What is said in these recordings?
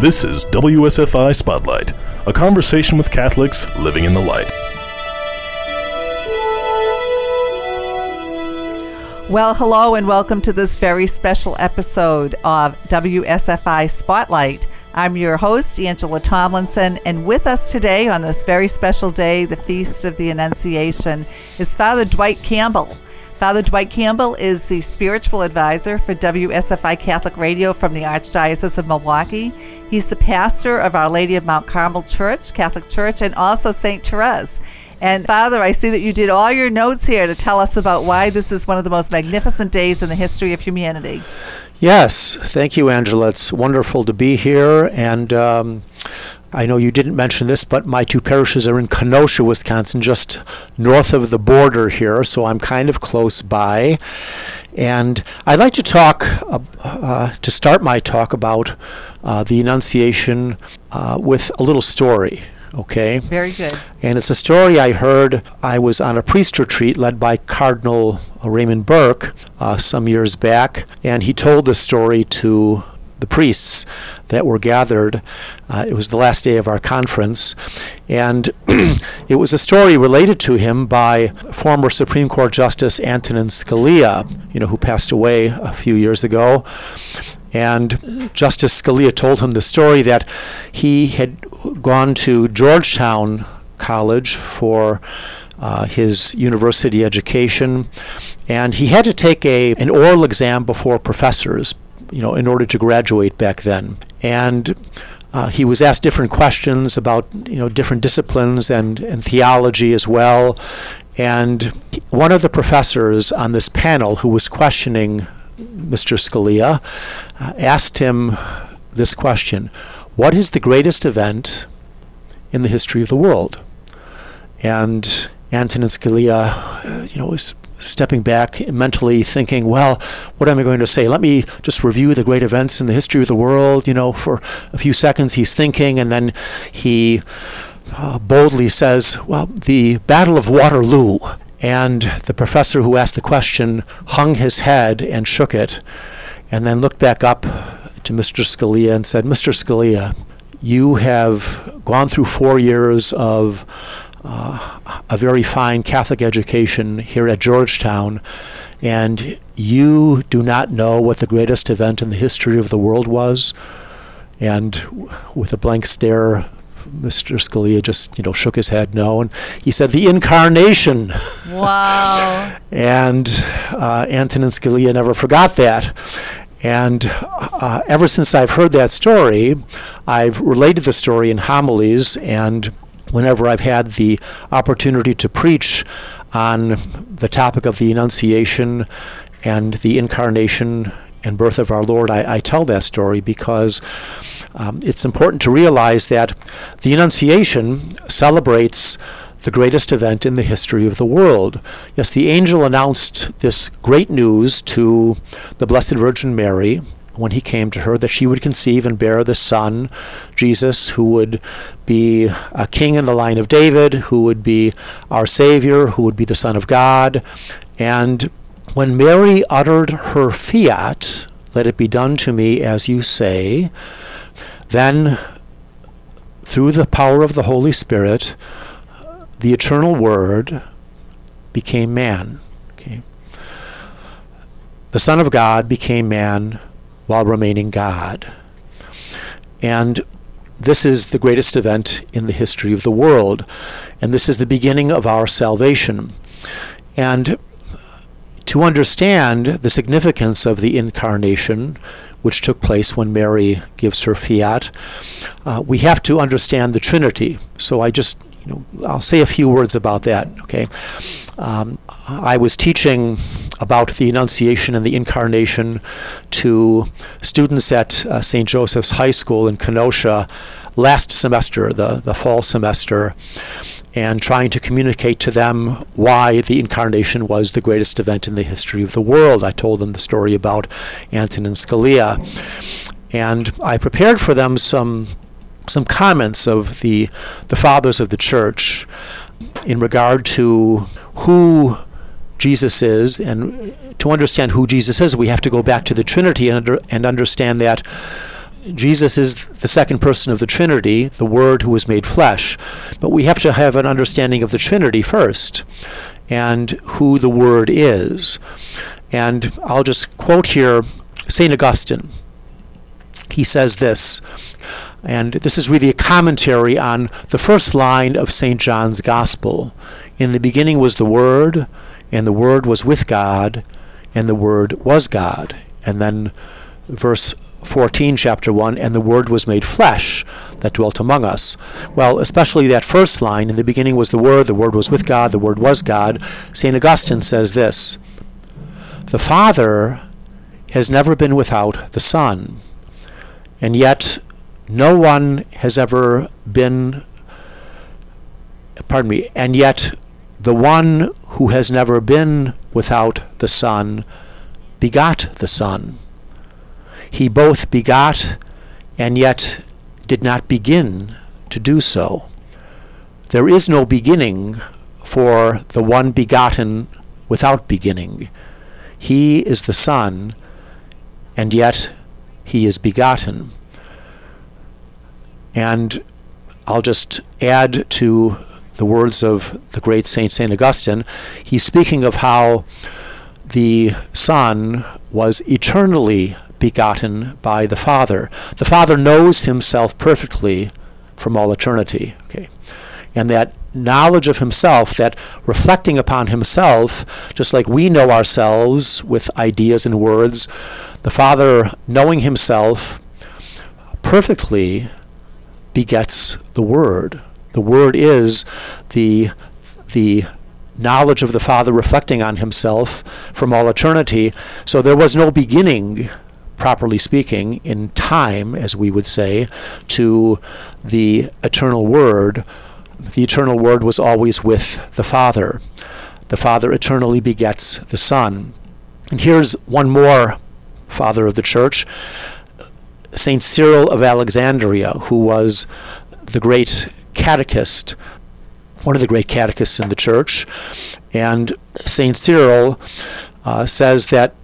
This is WSFI Spotlight, a conversation with Catholics living in the light. Well, hello, and welcome to this very special episode of WSFI Spotlight. I'm your host, Angela Tomlinson, and with us today on this very special day, the Feast of the Annunciation, is Father Dwight Campbell. Father Dwight Campbell is the spiritual advisor for WSFI Catholic Radio from the Archdiocese of Milwaukee. He's the pastor of Our Lady of Mount Carmel Church, Catholic Church, and also St. Therese. And Father, I see that you did all your notes here to tell us about why this is one of the most magnificent days in the history of humanity. Yes, thank you, Angela. It's wonderful to be here. And um, I know you didn't mention this, but my two parishes are in Kenosha, Wisconsin, just north of the border here, so I'm kind of close by. And I'd like to talk, uh, uh, to start my talk about uh, the Annunciation uh, with a little story. Okay. Very good. And it's a story I heard. I was on a priest retreat led by Cardinal Raymond Burke uh, some years back, and he told the story to the priests that were gathered. Uh, it was the last day of our conference, and it was a story related to him by former Supreme Court Justice Antonin Scalia, you know, who passed away a few years ago. And Justice Scalia told him the story that he had gone to Georgetown College for uh, his university education, and he had to take a an oral exam before professors, you know, in order to graduate back then. And uh, he was asked different questions about you know different disciplines and, and theology as well. And one of the professors on this panel who was questioning Mr. Scalia uh, asked him this question What is the greatest event in the history of the world? And Antonin Scalia, uh, you know, was stepping back mentally thinking, well, what am I going to say? Let me just review the great events in the history of the world. You know, for a few seconds he's thinking, and then he uh, boldly says, well, the Battle of Waterloo. And the professor who asked the question hung his head and shook it, and then looked back up to Mr. Scalia and said, Mr. Scalia, you have gone through four years of uh, a very fine Catholic education here at Georgetown, and you do not know what the greatest event in the history of the world was. And with a blank stare, Mr. Scalia just, you know, shook his head no, and he said, "The incarnation." Wow. and uh, Antonin Scalia never forgot that. And uh, ever since I've heard that story, I've related the story in homilies, and whenever I've had the opportunity to preach on the topic of the Annunciation and the incarnation and birth of our Lord, I, I tell that story because um, it's important to realize that the Annunciation celebrates the greatest event in the history of the world. Yes, the angel announced this great news to the Blessed Virgin Mary when he came to her that she would conceive and bear the son, Jesus, who would be a king in the line of David, who would be our Savior, who would be the Son of God. And when Mary uttered her fiat, let it be done to me as you say, then through the power of the Holy Spirit, the eternal Word became man. Okay. The Son of God became man while remaining God. And this is the greatest event in the history of the world. And this is the beginning of our salvation. And to understand the significance of the incarnation, which took place when Mary gives her fiat, uh, we have to understand the Trinity. So I just you know, I'll say a few words about that. Okay, um, I was teaching about the Annunciation and the Incarnation to students at uh, St. Joseph's High School in Kenosha last semester, the the fall semester, and trying to communicate to them why the Incarnation was the greatest event in the history of the world. I told them the story about Antonin Scalia. And I prepared for them some some comments of the the fathers of the church in regard to who Jesus is and to understand who Jesus is we have to go back to the Trinity and, under, and understand that Jesus is the second person of the Trinity, the Word who was made flesh. But we have to have an understanding of the Trinity first and who the Word is. And I'll just quote here St. Augustine. He says this, and this is really a commentary on the first line of St. John's Gospel. In the beginning was the Word, and the Word was with God, and the Word was God. And then verse 14, chapter 1, and the Word was made flesh that dwelt among us. Well, especially that first line, in the beginning was the Word, the Word was with God, the Word was God. St. Augustine says this The Father has never been without the Son, and yet no one has ever been, pardon me, and yet the one who has never been without the Son begot the Son he both begot and yet did not begin to do so. There is no beginning for the one begotten without beginning. He is the Son, and yet he is begotten. And I'll just add to the words of the great Saint St. Augustine. He's speaking of how the Son was eternally begotten by the Father. The Father knows himself perfectly from all eternity. Okay. And that knowledge of himself, that reflecting upon himself, just like we know ourselves with ideas and words, the Father knowing himself perfectly begets the Word. The Word is the the knowledge of the Father reflecting on himself from all eternity. So there was no beginning properly speaking, in time, as we would say, to the eternal Word. The eternal Word was always with the Father. The Father eternally begets the Son. And here's one more Father of the Church, St. Cyril of Alexandria, who was the great catechist, one of the great catechists in the Church. And St. Cyril uh, says that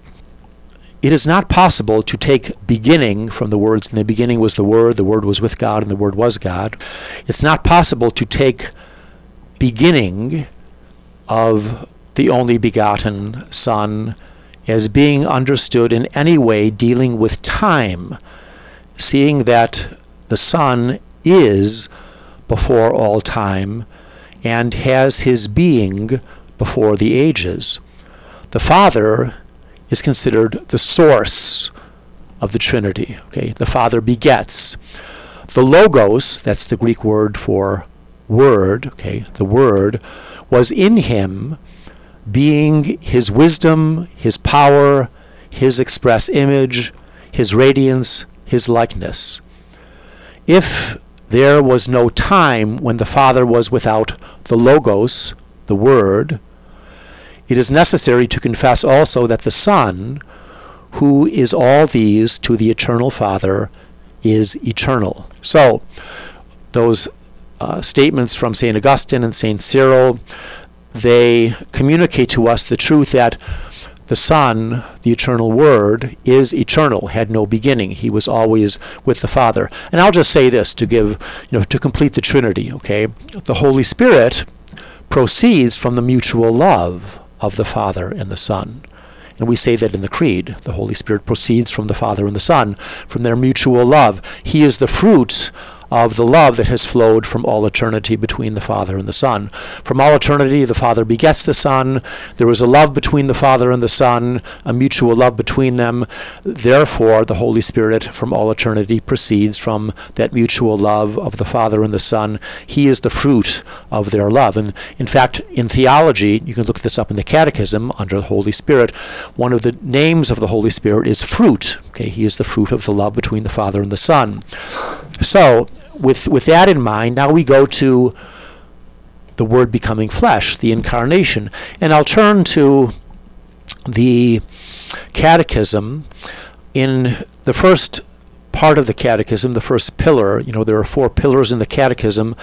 it is not possible to take beginning from the words, in the beginning was the Word, the Word was with God, and the Word was God. It's not possible to take beginning of the only begotten Son as being understood in any way dealing with time, seeing that the Son is before all time and has his being before the ages. The Father is considered the source of the Trinity. Okay, the Father begets. The Logos, that's the Greek word for word, okay, the word, was in him, being his wisdom, his power, his express image, his radiance, his likeness. If there was no time when the Father was without the Logos, the Word, it is necessary to confess also that the Son, who is all these to the eternal Father, is eternal. So, those uh, statements from St. Augustine and St. Cyril, they communicate to us the truth that the Son, the eternal Word, is eternal, had no beginning. He was always with the Father. And I'll just say this to give, you know, to complete the Trinity, okay? The Holy Spirit proceeds from the mutual love of the Father and the Son. And we say that in the Creed. The Holy Spirit proceeds from the Father and the Son, from their mutual love. He is the fruit of the love that has flowed from all eternity between the Father and the Son. From all eternity, the Father begets the Son. There is a love between the Father and the Son, a mutual love between them. Therefore, the Holy Spirit from all eternity proceeds from that mutual love of the Father and the Son. He is the fruit of their love. And in fact, in theology, you can look this up in the Catechism under the Holy Spirit. One of the names of the Holy Spirit is fruit. Okay, he is the fruit of the love between the Father and the Son. So, with, with that in mind, now we go to the Word becoming flesh, the incarnation. And I'll turn to the Catechism. In the first part of the Catechism, the first pillar, you know, there are four pillars in the Catechism.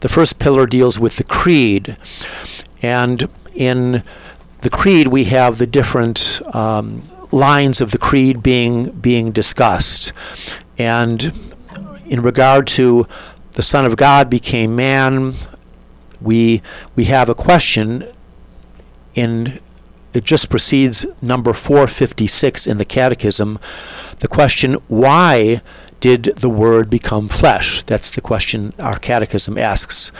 The first pillar deals with the Creed. And in the Creed, we have the different um, lines of the Creed being, being discussed. And in regard to the Son of God became man, we we have a question in it just precedes number 456 in the catechism the question why did the word become flesh? That's the question our catechism asks.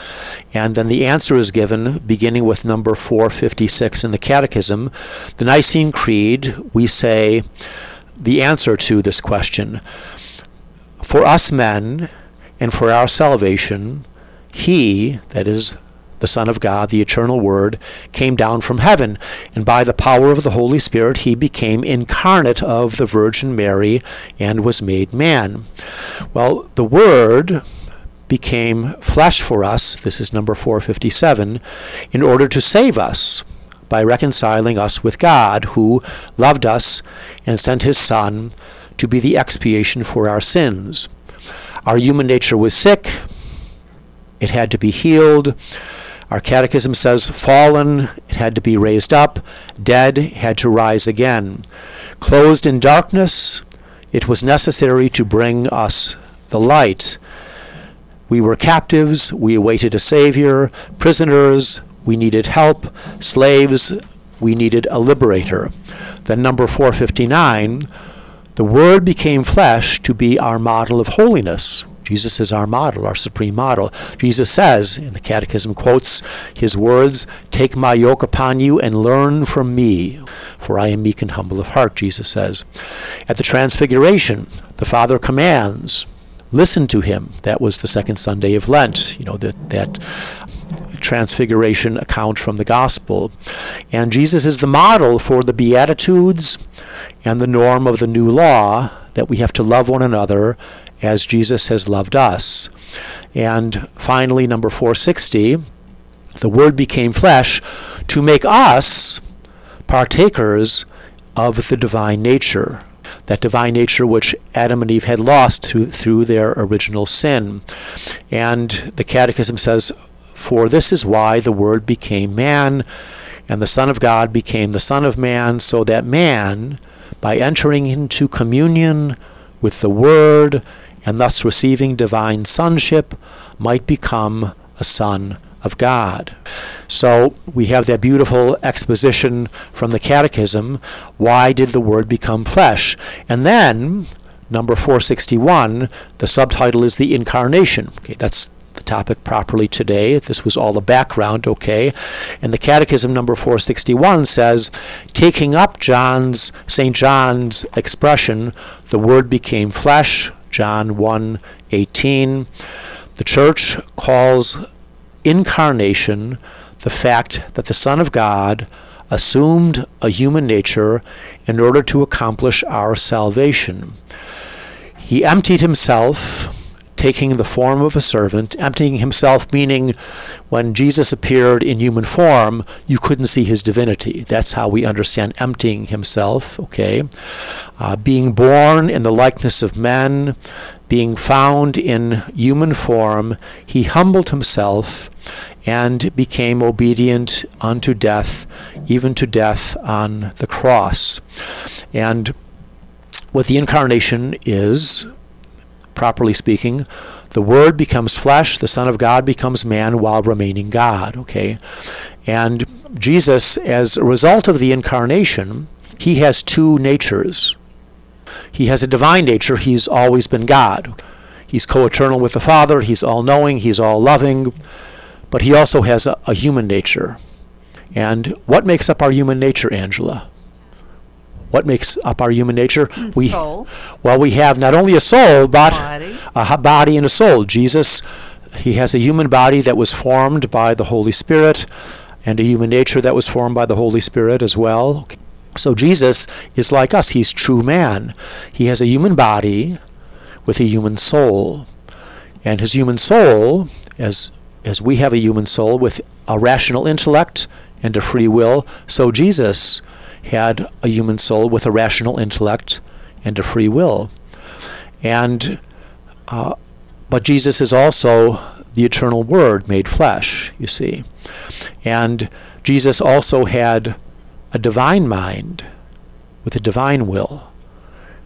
And then the answer is given beginning with number 456 in the catechism. The nicene creed we say the answer to this question. For us men and for our salvation he that is the Son of God, the eternal Word, came down from heaven, and by the power of the Holy Spirit he became incarnate of the Virgin Mary and was made man. Well, the Word became flesh for us, this is number 457, in order to save us by reconciling us with God, who loved us and sent his Son to be the expiation for our sins. Our human nature was sick, it had to be healed. Our catechism says fallen, it had to be raised up, dead, had to rise again. Closed in darkness, it was necessary to bring us the light. We were captives, we awaited a Savior, prisoners, we needed help, slaves, we needed a liberator. Then, number 459, the Word became flesh to be our model of holiness. Jesus is our model, our supreme model. Jesus says, in the Catechism quotes his words, Take my yoke upon you and learn from me, for I am meek and humble of heart, Jesus says. At the Transfiguration, the Father commands, Listen to him. That was the second Sunday of Lent, you know, that, that transfiguration account from the gospel. And Jesus is the model for the Beatitudes and the norm of the new law that we have to love one another as Jesus has loved us. And finally, number 460, the Word became flesh to make us partakers of the divine nature. That divine nature which Adam and Eve had lost through, through their original sin. And the Catechism says, For this is why the Word became man, and the Son of God became the Son of Man, so that man, by entering into communion with the Word and thus receiving divine sonship, might become a son of God. So we have that beautiful exposition from the Catechism why did the Word become flesh? And then, number 461, the subtitle is the Incarnation. Okay, that's the topic properly today. This was all the background, okay? And the Catechism number 461 says, taking up John's St. John's expression, the word became flesh, John 1:18. The church calls incarnation the fact that the Son of God assumed a human nature in order to accomplish our salvation. He emptied himself taking the form of a servant, emptying himself, meaning when Jesus appeared in human form, you couldn't see his divinity. That's how we understand emptying himself, okay? Uh, being born in the likeness of men, being found in human form, he humbled himself and became obedient unto death, even to death on the cross. And what the incarnation is, properly speaking, the Word becomes flesh, the Son of God becomes man while remaining God, okay? And Jesus, as a result of the incarnation, he has two natures. He has a divine nature, he's always been God. He's co eternal with the Father, he's all knowing, he's all loving, but he also has a, a human nature. And what makes up our human nature, Angela? What makes up our human nature? We soul. Well, we have not only a soul, but Body. a body and a soul. Jesus, he has a human body that was formed by the Holy Spirit, and a human nature that was formed by the Holy Spirit as well. So Jesus is like us. He's true man. He has a human body with a human soul. And his human soul, as as we have a human soul with a rational intellect and a free will, so Jesus had a human soul with a rational intellect and a free will. And uh, but Jesus is also the eternal Word made flesh, you see. And Jesus also had a divine mind with a divine will.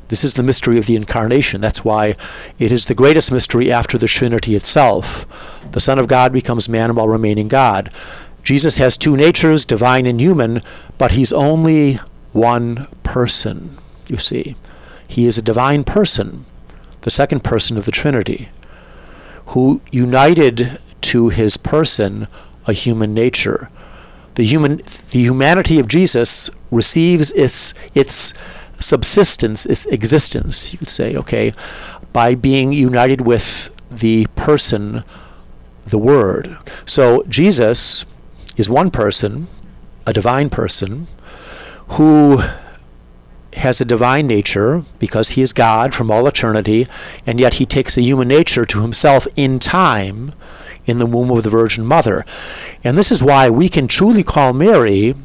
This is the mystery of the incarnation. That's why it is the greatest mystery after the Trinity itself. The Son of God becomes man while remaining God. Jesus has two natures, divine and human, but he's only one person, you see. He is a divine person, the second person of the Trinity, who united to his person a human nature. The human the humanity of Jesus receives its its subsistence, its existence, you could say, okay, by being united with the person, the Word. So Jesus is one person, a divine person, who has a divine nature because he is God from all eternity, and yet he takes a human nature to himself in time in the womb of the Virgin Mother. And this is why we can truly call Mary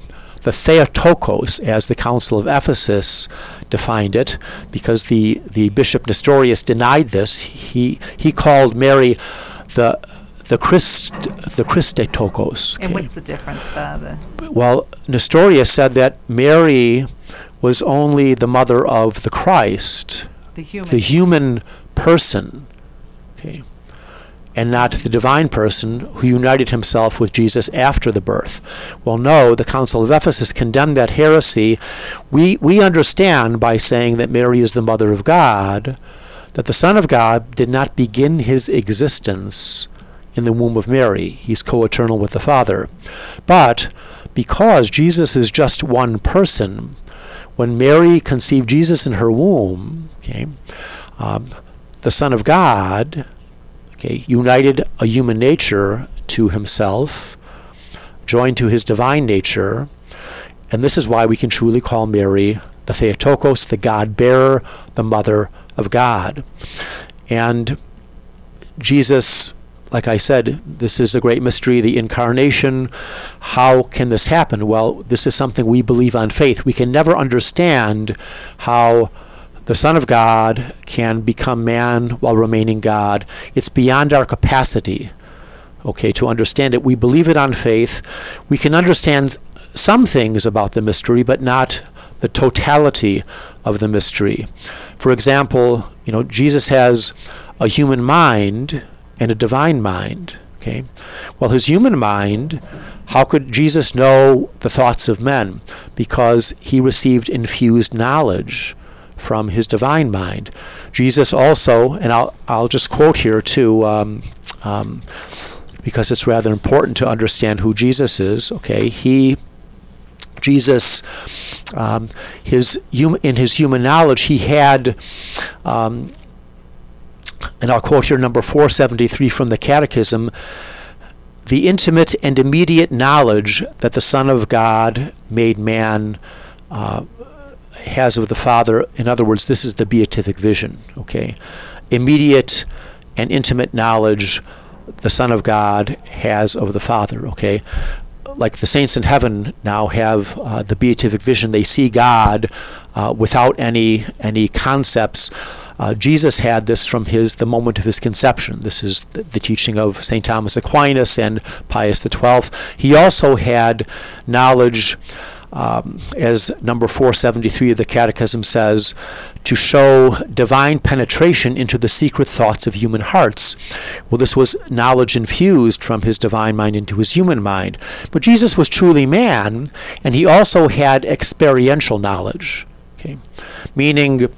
the Theotokos, as the Council of Ephesus defined it, because the, the Bishop Nestorius denied this. He, he called Mary the the Christ the Christotokos. And what's the difference, Father? Well, Nestorius said that Mary was only the mother of the Christ, The human. the human person, okay, and not the divine person who united himself with Jesus after the birth. Well, no, the Council of Ephesus condemned that heresy. We, we understand by saying that Mary is the mother of God that the Son of God did not begin his existence in the womb of Mary. He's co eternal with the Father. But because Jesus is just one person, when Mary conceived Jesus in her womb, okay, um, the Son of God okay, united a human nature to himself, joined to his divine nature, and this is why we can truly call Mary the Theotokos, the God bearer, the mother of God. And Jesus, like I said, this is a great mystery, the incarnation. How can this happen? Well, this is something we believe on faith. We can never understand how the Son of God can become man while remaining God. It's beyond our capacity, okay, to understand it. We believe it on faith. We can understand some things about the mystery, but not the totality of the mystery. For example, you know, Jesus has a human mind and a divine mind. Okay, well, his human mind. How could Jesus know the thoughts of men? Because he received infused knowledge from his divine mind. Jesus also, and I'll I'll just quote here too. Um, um, because it's rather important to understand who Jesus is. Okay, he Jesus, um, his hum- in his human knowledge, he had, um, and I'll quote here number 473 from the Catechism the intimate and immediate knowledge that the Son of God made man uh, has of the Father. In other words, this is the beatific vision, okay? Immediate and intimate knowledge the Son of God has of the Father, okay? like the saints in heaven now have uh, the beatific vision. They see God uh, without any any concepts. Uh, Jesus had this from his the moment of his conception. This is the, the teaching of Saint Thomas Aquinas and Pius XII. He also had knowledge. Um, as number 473 of the Catechism says, to show divine penetration into the secret thoughts of human hearts. Well, this was knowledge infused from his divine mind into his human mind. But Jesus was truly man, and he also had experiential knowledge, okay? meaning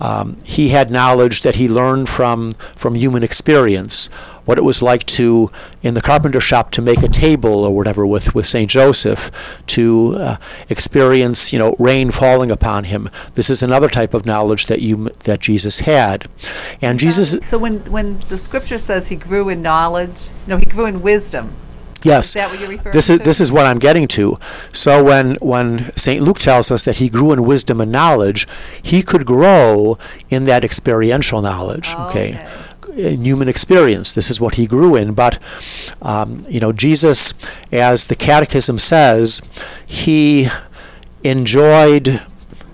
um, he had knowledge that he learned from, from human experience what it was like to in the carpenter shop to make a table or whatever with, with Saint Joseph to uh, experience you know rain falling upon him. This is another type of knowledge that you that Jesus had, and Jesus. So when when the scripture says he grew in knowledge, no, he grew in wisdom. Yes. Is that what you're referring this is to? this is what I'm getting to. So when when Saint Luke tells us that he grew in wisdom and knowledge, he could grow in that experiential knowledge. okay in human experience. This is what he grew in. But, um, you know, Jesus, as the Catechism says, he enjoyed.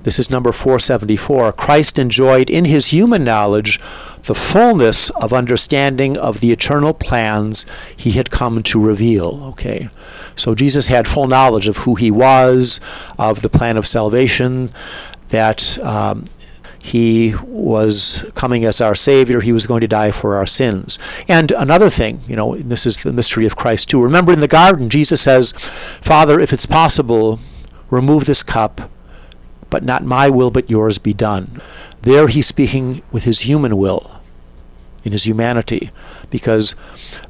This is number 474. Christ enjoyed in his human knowledge the fullness of understanding of the eternal plans he had come to reveal. Okay. So Jesus had full knowledge of who he was, of the plan of salvation, that um, he was coming as our Savior. He was going to die for our sins. And another thing, you know, this is the mystery of Christ too. Remember in the garden, Jesus says, Father, if it's possible, remove this cup, but not my will, but yours be done. There he's speaking with his human will, in his humanity, because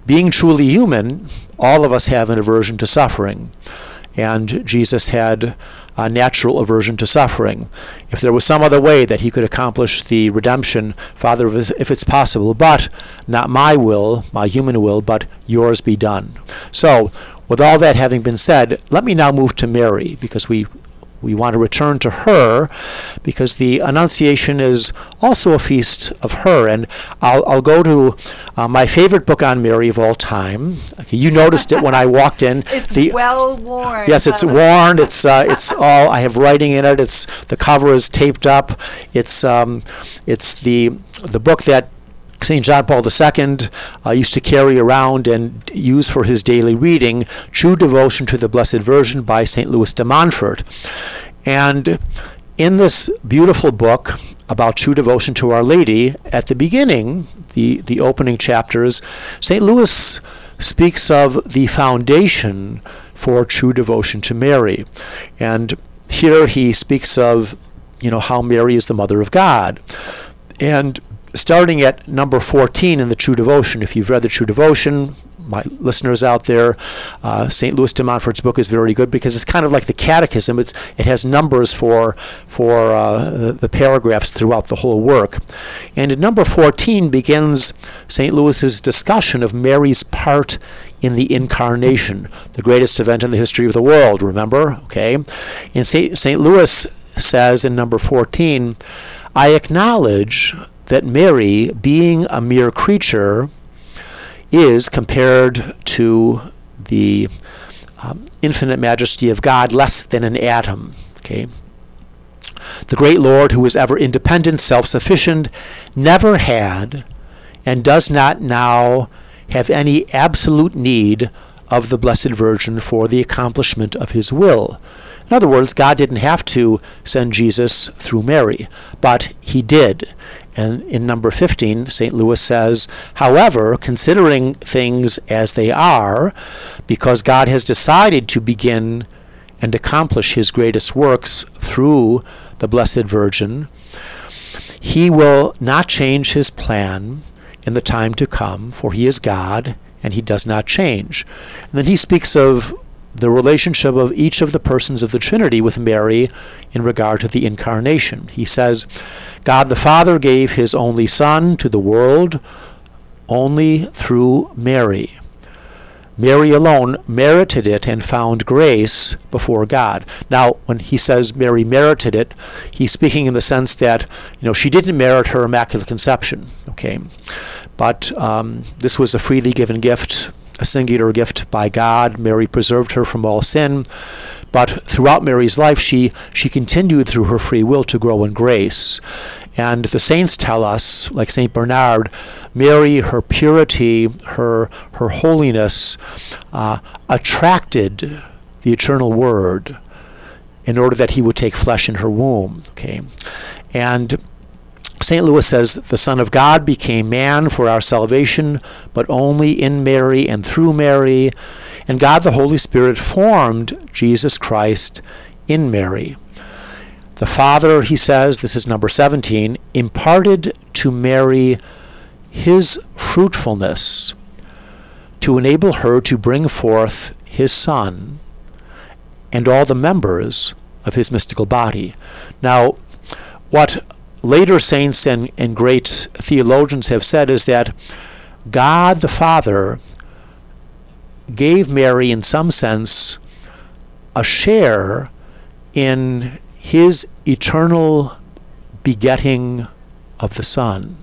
being truly human, all of us have an aversion to suffering. And Jesus had a natural aversion to suffering. If there was some other way that he could accomplish the redemption, Father, if it's possible, but not my will, my human will, but yours be done. So, with all that having been said, let me now move to Mary, because we we want to return to her because the Annunciation is also a feast of her. And I'll, I'll go to uh, my favorite book on Mary of all time. Okay, you noticed it when I walked in. it's the, well worn. Yes, it's worn. It's uh, it's all. I have writing in it. It's the cover is taped up. It's um, it's the the book that St. John Paul II uh, used to carry around and use for his daily reading True Devotion to the Blessed Virgin by St. Louis de Montfort. And in this beautiful book about true devotion to Our Lady, at the beginning, the, the opening chapters, St. Louis speaks of the foundation for true devotion to Mary. And here he speaks of, you know, how Mary is the mother of God. And starting at number 14 in the True Devotion. If you've read the True Devotion, my listeners out there, uh, St. Louis de Montfort's book is very good because it's kind of like the Catechism. It's it has numbers for for uh, the paragraphs throughout the whole work. And in number 14 begins St. Louis's discussion of Mary's part in the incarnation, the greatest event in the history of the world. Remember, okay? And. St. Louis says in number 14, I acknowledge that Mary, being a mere creature, is compared to the um, infinite majesty of God less than an atom. Okay. The great Lord, who is ever independent, self sufficient, never had and does not now have any absolute need of the Blessed Virgin for the accomplishment of his will. In other words, God didn't have to send Jesus through Mary, but he did. And in number 15, St. Louis says, however, considering things as they are, because God has decided to begin and accomplish his greatest works through the Blessed Virgin, he will not change his plan in the time to come, for he is God and he does not change. And then he speaks of the relationship of each of the persons of the Trinity with Mary in regard to the incarnation. He says, God the Father gave his only Son to the world only through Mary. Mary alone merited it and found grace before God. Now, when he says Mary merited it, he's speaking in the sense that you know she didn't merit her immaculate conception. Okay, but um, this was a freely given gift a singular gift by God. Mary preserved her from all sin. But throughout Mary's life, she, she continued through her free will to grow in grace. And the saints tell us, like St. Bernard, Mary, her purity, her, her holiness, uh, attracted the eternal Word in order that he would take flesh in her womb. Okay, and St. Louis says, The Son of God became man for our salvation, but only in Mary and through Mary. And God the Holy Spirit formed Jesus Christ in Mary. The Father, he says, this is number 17, imparted to Mary his fruitfulness to enable her to bring forth his Son and all the members of his mystical body. Now, what later saints and, and great theologians have said is that God the Father gave Mary, in some sense, a share in his eternal begetting of the Son.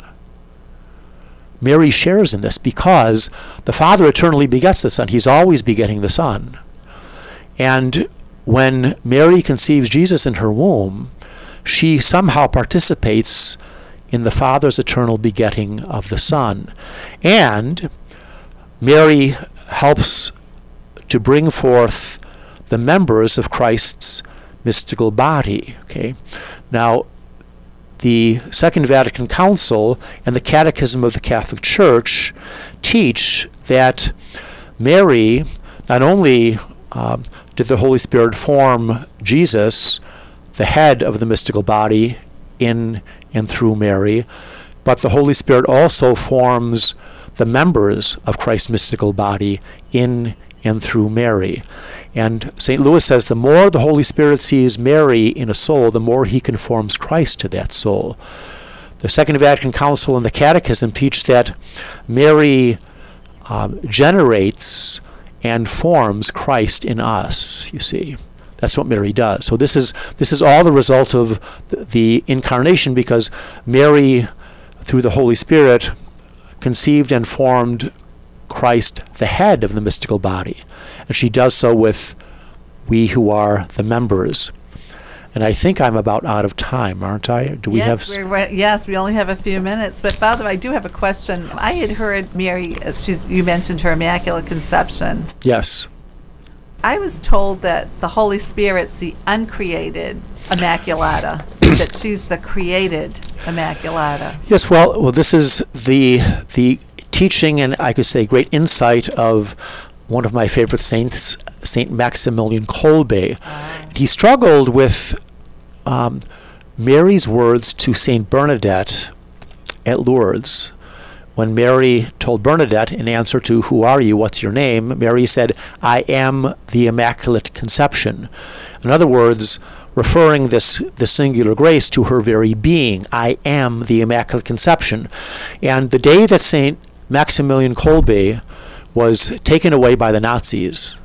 Mary shares in this because the Father eternally begets the Son. He's always begetting the Son. And when Mary conceives Jesus in her womb, she somehow participates in the Father's eternal begetting of the Son. And Mary helps to bring forth the members of Christ's mystical body. Okay? Now, the Second Vatican Council and the Catechism of the Catholic Church teach that Mary not only um, did the Holy Spirit form Jesus, the head of the mystical body, in and through Mary, but the Holy Spirit also forms the members of Christ's mystical body in and through Mary. And St. Louis says the more the Holy Spirit sees Mary in a soul, the more he conforms Christ to that soul. The Second Vatican Council and the Catechism teach that Mary um, generates and forms Christ in us, you see. That's what Mary does. So this is this is all the result of the incarnation because Mary through the Holy Spirit conceived and formed Christ the head of the mystical body. And she does so with we who are the members. And I think I'm about out of time, aren't I? Do we yes, have? We're, yes, we only have a few minutes. But Father, I do have a question. I had heard Mary. Uh, she's you mentioned her Immaculate Conception. Yes. I was told that the Holy Spirit's the uncreated Immaculata, that she's the created Immaculata. Yes. Well, well, this is the the teaching and I could say great insight of one of my favorite saints, Saint Maximilian Kolbe. He struggled with um, Mary's words to Saint Bernadette at Lourdes. When Mary told Bernadette in answer to "Who are you? What's your name?" Mary said, "I am the Immaculate Conception." In other words, referring this, this singular grace to her very being. I am the Immaculate Conception. And the day that St. Maximilian Kolbe was taken away by the Nazis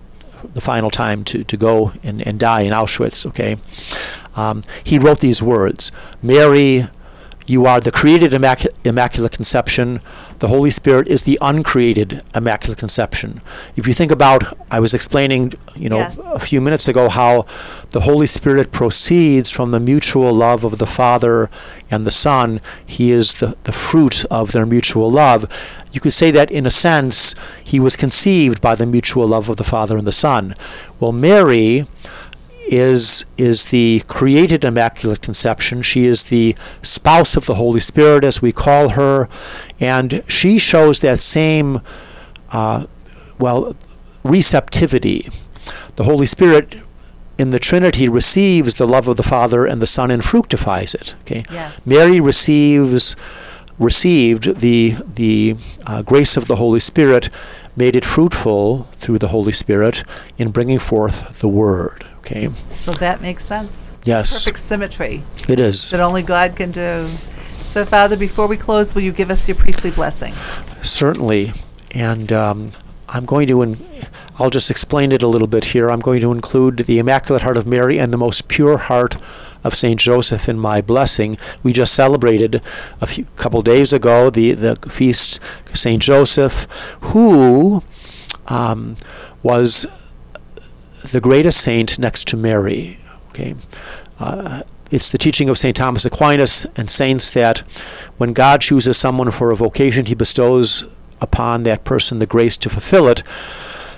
the final time to, to go and, and die in Auschwitz, okay, um, he wrote these words Mary, you are the created immac- Immaculate Conception. The Holy Spirit is the uncreated Immaculate Conception. If you think about, I was explaining, you know, yes. a few minutes ago how the Holy Spirit proceeds from the mutual love of the Father and the Son. He is the, the fruit of their mutual love. You could say that in a sense, he was conceived by the mutual love of the Father and the Son. Well, Mary is is the created immaculate conception. She is the spouse of the holy spirit as we call her. And she shows that same uh, well receptivity. The holy spirit in the trinity receives the love of the father and the son and fructifies it okay? Yes. mary receives received the the uh, grace of the holy spirit made it fruitful through the holy spirit in bringing forth the word Okay. So that makes sense. Yes. Perfect symmetry. It is. That only God can do. So, Father, before we close, will you give us your priestly blessing? Certainly. And um, I'm going to, in, I'll just explain it a little bit here. I'm going to include the Immaculate Heart of Mary and the most pure heart of Saint Joseph in my blessing. We just celebrated a few couple days ago the the feast Saint Joseph, who um, was the greatest saint next to Mary. Okay, uh, it's the teaching of St. Thomas Aquinas and saints that when God chooses someone for a vocation, he bestows upon that person the grace to fulfill it.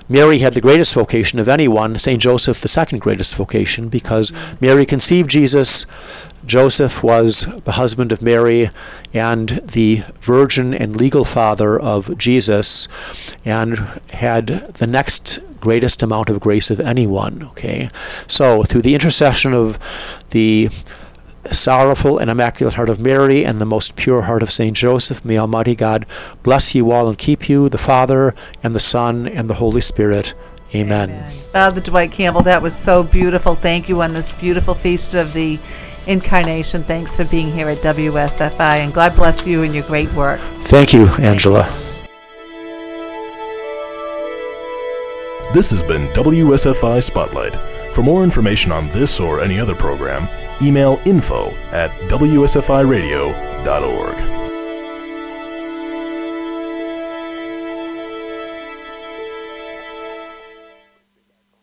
Mary had the greatest vocation of anyone, St. Joseph the second greatest vocation, because Mary conceived Jesus, Joseph was the husband of Mary and the virgin and legal father of Jesus, and had the next greatest amount of grace of anyone. Okay, so through the intercession of the sorrowful and immaculate heart of Mary and the most pure heart of Saint Joseph, may Almighty God bless you all and keep you, the Father and the Son and the Holy Spirit. Amen. Amen. Father Dwight Campbell, that was so beautiful. Thank you on this beautiful feast of the Incarnation. Thanks for being here at WSFI, and God bless you and your great work. Thank you, Angela. This has been WSFI Spotlight. For more information on this or any other program, email info at wsfiradio.org.